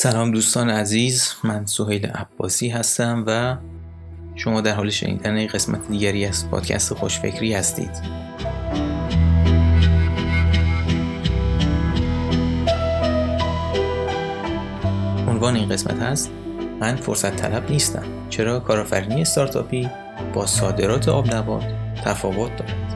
سلام دوستان عزیز من سهیل عباسی هستم و شما در حال شنیدن قسمت دیگری از پادکست خوشفکری هستید. عنوان این قسمت هست من فرصت طلب نیستم چرا کارآفرینی استارتاپی با صادرات آب نبات تفاوت دارد؟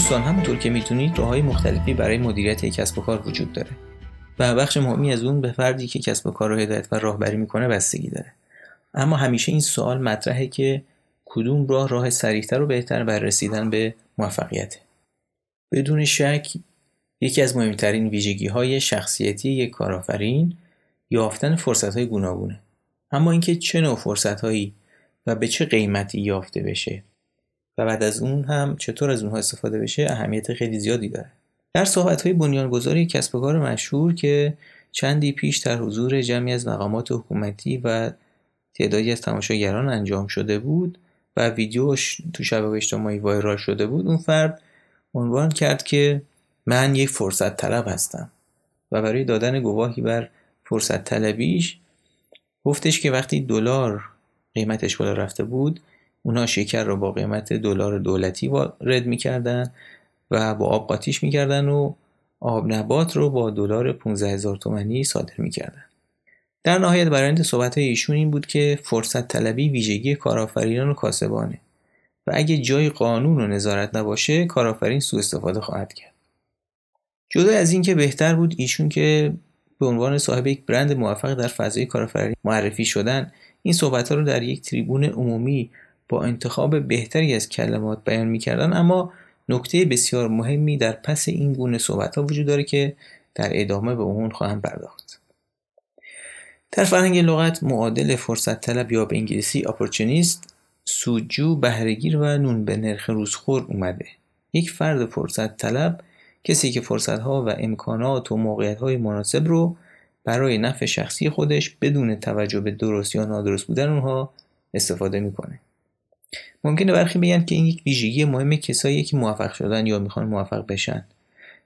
دوستان همونطور که می‌تونید راه های مختلفی برای مدیریت کسب و کار وجود داره. و بخش مهمی از اون به فردی که کسب و کار رو هدایت و راهبری می‌کنه بستگی داره. اما همیشه این سوال مطرحه که کدوم راه راه سریعتر و بهتر بر رسیدن به موفقیته بدون شک یکی از مهمترین ویژگی های شخصیتی یک کارآفرین یافتن فرصت های گوناگونه. اما اینکه چه نوع فرصت هایی و به چه قیمتی یافته بشه بعد از اون هم چطور از اونها استفاده بشه اهمیت خیلی زیادی داره. در صحبت های بنیانگذاری کسب و کار مشهور که چندی پیش در حضور جمعی از مقامات حکومتی و تعدادی از تماشاگران انجام شده بود و ویدیوش تو شبکه اجتماعی وایرال شده بود اون فرد عنوان کرد که من یک فرصت طلب هستم و برای دادن گواهی بر فرصت طلبیش گفتش که وقتی دلار قیمتش بالا رفته بود اونا شکر رو با قیمت دلار دولتی وارد می‌کردن و با آب قاطیش می‌کردن و آب نبات رو با دلار 15 هزار تومنی صادر می‌کردن. در نهایت برنده صحبت های ایشون این بود که فرصت طلبی ویژگی کارآفرینان و کاسبانه و اگه جای قانون و نظارت نباشه کارآفرین سوء استفاده خواهد کرد. جدا از اینکه بهتر بود ایشون که به عنوان صاحب یک برند موفق در فضای کارآفرینی معرفی شدن این صحبت ها رو در یک تریبون عمومی با انتخاب بهتری از کلمات بیان می‌کردن اما نکته بسیار مهمی در پس این گونه صحبت ها وجود داره که در ادامه به اون خواهم پرداخت. در فرهنگ لغت معادل فرصت طلب یا به انگلیسی اپورچونیست سودجو بهرهگیر و نون به نرخ روزخور اومده. یک فرد فرصت طلب کسی که فرصت ها و امکانات و موقعیت های مناسب رو برای نفع شخصی خودش بدون توجه به درست یا نادرست بودن اونها استفاده می‌کنه. ممکنه برخی بگن که این یک ویژگی مهم کسایی که موفق شدن یا می‌خوان موفق بشن.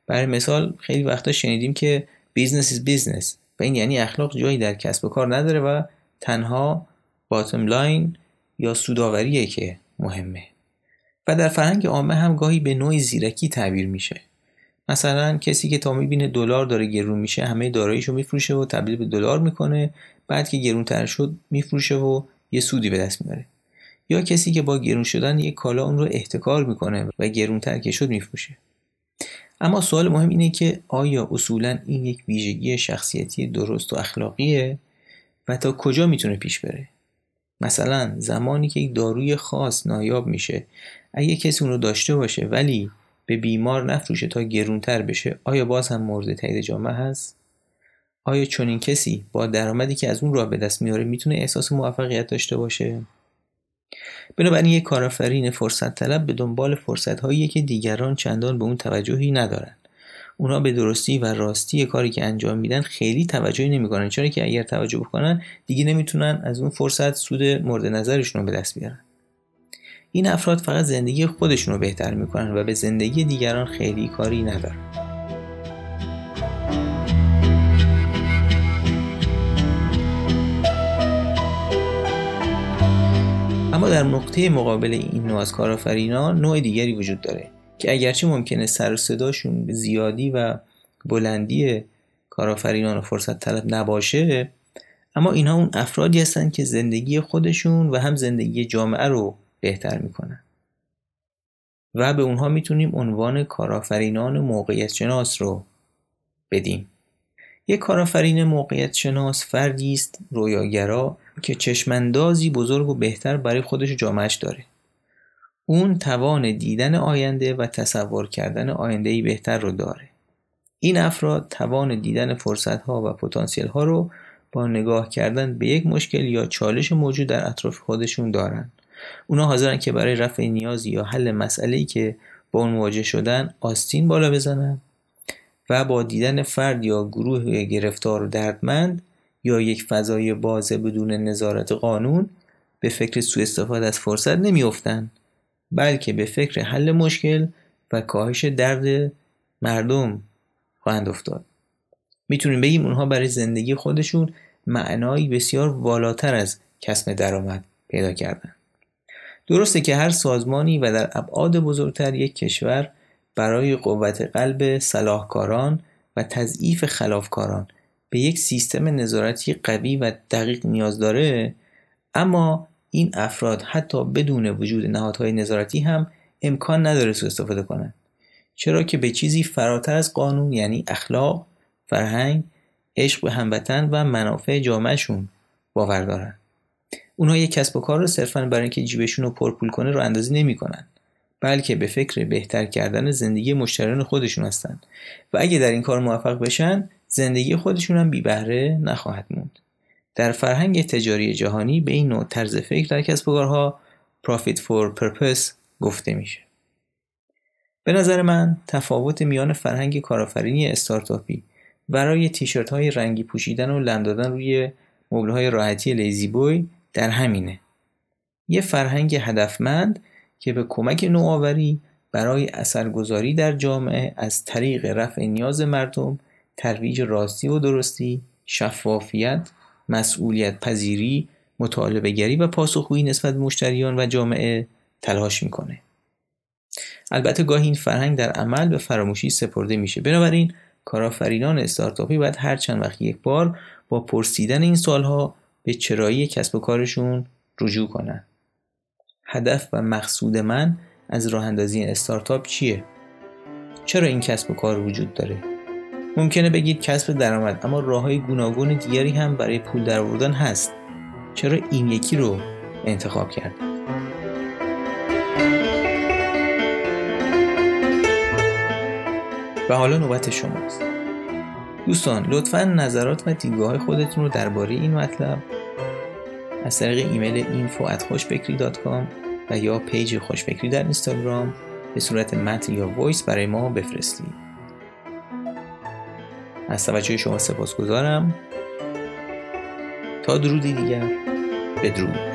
برای مثال خیلی وقتا شنیدیم که business is business و این یعنی اخلاق جایی در کسب و کار نداره و تنها bottom line یا سوداوریه که مهمه. و در فرهنگ عامه هم گاهی به نوعی زیرکی تعبیر میشه. مثلا کسی که تا می‌بینه دلار داره گرون میشه همه داراییشو میفروشه و تبدیل به دلار می‌کنه. بعد که گرونتر شد میفروشه و یه سودی به دست میاره یا کسی که با گرون شدن یک کالا اون رو احتکار می‌کنه و گرونتر که شد میفروشه. اما سوال مهم اینه که آیا اصولا این یک ویژگی شخصیتی درست و اخلاقیه و تا کجا می‌تونه پیش بره؟ مثلا زمانی که یک داروی خاص نایاب میشه اگه کسی اون رو داشته باشه ولی به بیمار نفروشه تا گرونتر بشه آیا باز هم مورد تایید جامعه هست؟ آیا چنین کسی با درآمدی که از اون راه به دست میاره می‌تونه احساس موفقیت داشته باشه؟ بنابراین یک کارآفرین فرصت طلب به دنبال فرصت هایی که دیگران چندان به اون توجهی ندارن اونا به درستی و راستی کاری که انجام میدن خیلی توجهی نمی‌کنن چون که اگر توجه بکنن دیگه نمی‌تونن از اون فرصت سود مورد نظرشون رو به دست بیارن. این افراد فقط زندگی خودشون رو بهتر می‌کنن و به زندگی دیگران خیلی کاری ندارن. اما در نقطه مقابل این نوع از کارآفرینان نوع دیگری وجود داره که اگرچه ممکنه سر و صداشون زیادی و بلندی کارآفرینان و فرصت طلب نباشه اما اینها اون افرادی هستن که زندگی خودشون و هم زندگی جامعه رو بهتر می‌کنن. و به اونها می‌تونیم عنوان کارآفرینان موقعیت شناس رو بدیم. یک کارآفرین موقعیت شناس فردی است رویاگرا که چشماندازی بزرگ و بهتر برای خودش و جامعش داره. اون توان دیدن آینده و تصور کردن آینده ای بهتر رو داره. این افراد توان دیدن فرصت ها و پتانسیل ها رو با نگاه کردن به یک مشکل یا چالش موجود در اطراف خودشون دارن. اونا حاضرن که برای رفع نیازی یا حل مسئله که با اون مواجه شدن آستین بالا بزنن و با دیدن فرد یا گروه گرفتار و دردمند یا یک فضای بازه بدون نظارت قانون به فکر سوء استفاده از فرصت نمیافتند بلکه به فکر حل مشکل و کاهش درد مردم خواهند افتاد. می‌تونیم بگیم اونها برای زندگی خودشون معنایی بسیار والاتر از کسب درآمد پیدا کردن. درسته که هر سازمانی و در ابعاد بزرگتر یک کشور برای قوت قلب صلاحکاران و تضعیف خلافکاران به یک سیستم نظارتی قوی و دقیق نیاز داره اما این افراد حتی بدون وجود نهادهای نظارتی هم امکان نداره سو استفاده کنند. چرا که به چیزی فراتر از قانون یعنی اخلاق فرهنگ عشق به هموطن و منافع جامعهشون باور دارن اونها یک کسب و کار رو صرفا برای اینکه جیبشون رو پرپول کنه رو اندازی نمی‌کنن بلکه به فکر بهتر کردن زندگی مشتریان خودشون هستند. و اگه در این کار موفق بشن زندگی خودشون هم بی بهره نخواهد موند. در فرهنگ تجاری جهانی به این نوع طرز فکر در کسب و کارها Profit for Purpose گفته میشه. به نظر من تفاوت میان فرهنگ کارآفرینی استارتاپی برای تیشرت های رنگی پوشیدن و لم دادن روی مبل های راحتی لیزی بوی در همینه. یه فرهنگ هدفمند که به کمک نوآوری برای اثرگذاری در جامعه از طریق رفع نیاز مردم ترویج راستی و درستی شفافیت مسئولیت پذیری مطالبه گری و پاسخگویی نسبت به مشتریان و جامعه تلاش می‌کنه. البته گاهی این فرهنگ در عمل به فراموشی سپرده میشه. بنابراین کارآفرینان استارتاپی باید هر چند وقت یک بار با پرسیدن این سالها به چرایی کسب و کارشون رجوع کنن. هدف و مقصود من از راه اندازی استارتاپ چیه؟ چرا این کسب و کار وجود داره؟ ممکنه بگید کسب درآمد اما راه های گوناگون دیگری هم برای پول درآوردن هست. چرا این یکی رو انتخاب کرد و حالا نوبت شماست. دوستان لطفا نظرات و دیدگاه خودتون رو درباره این مطلب از طریق ایمیل info@خوشفکری.com و یا پیج خوشفکری در اینستاگرام به صورت متن یا وایس برای ما بفرستید. از توجه شما سپاسگزارم. تا درودی دیگر. بدرود.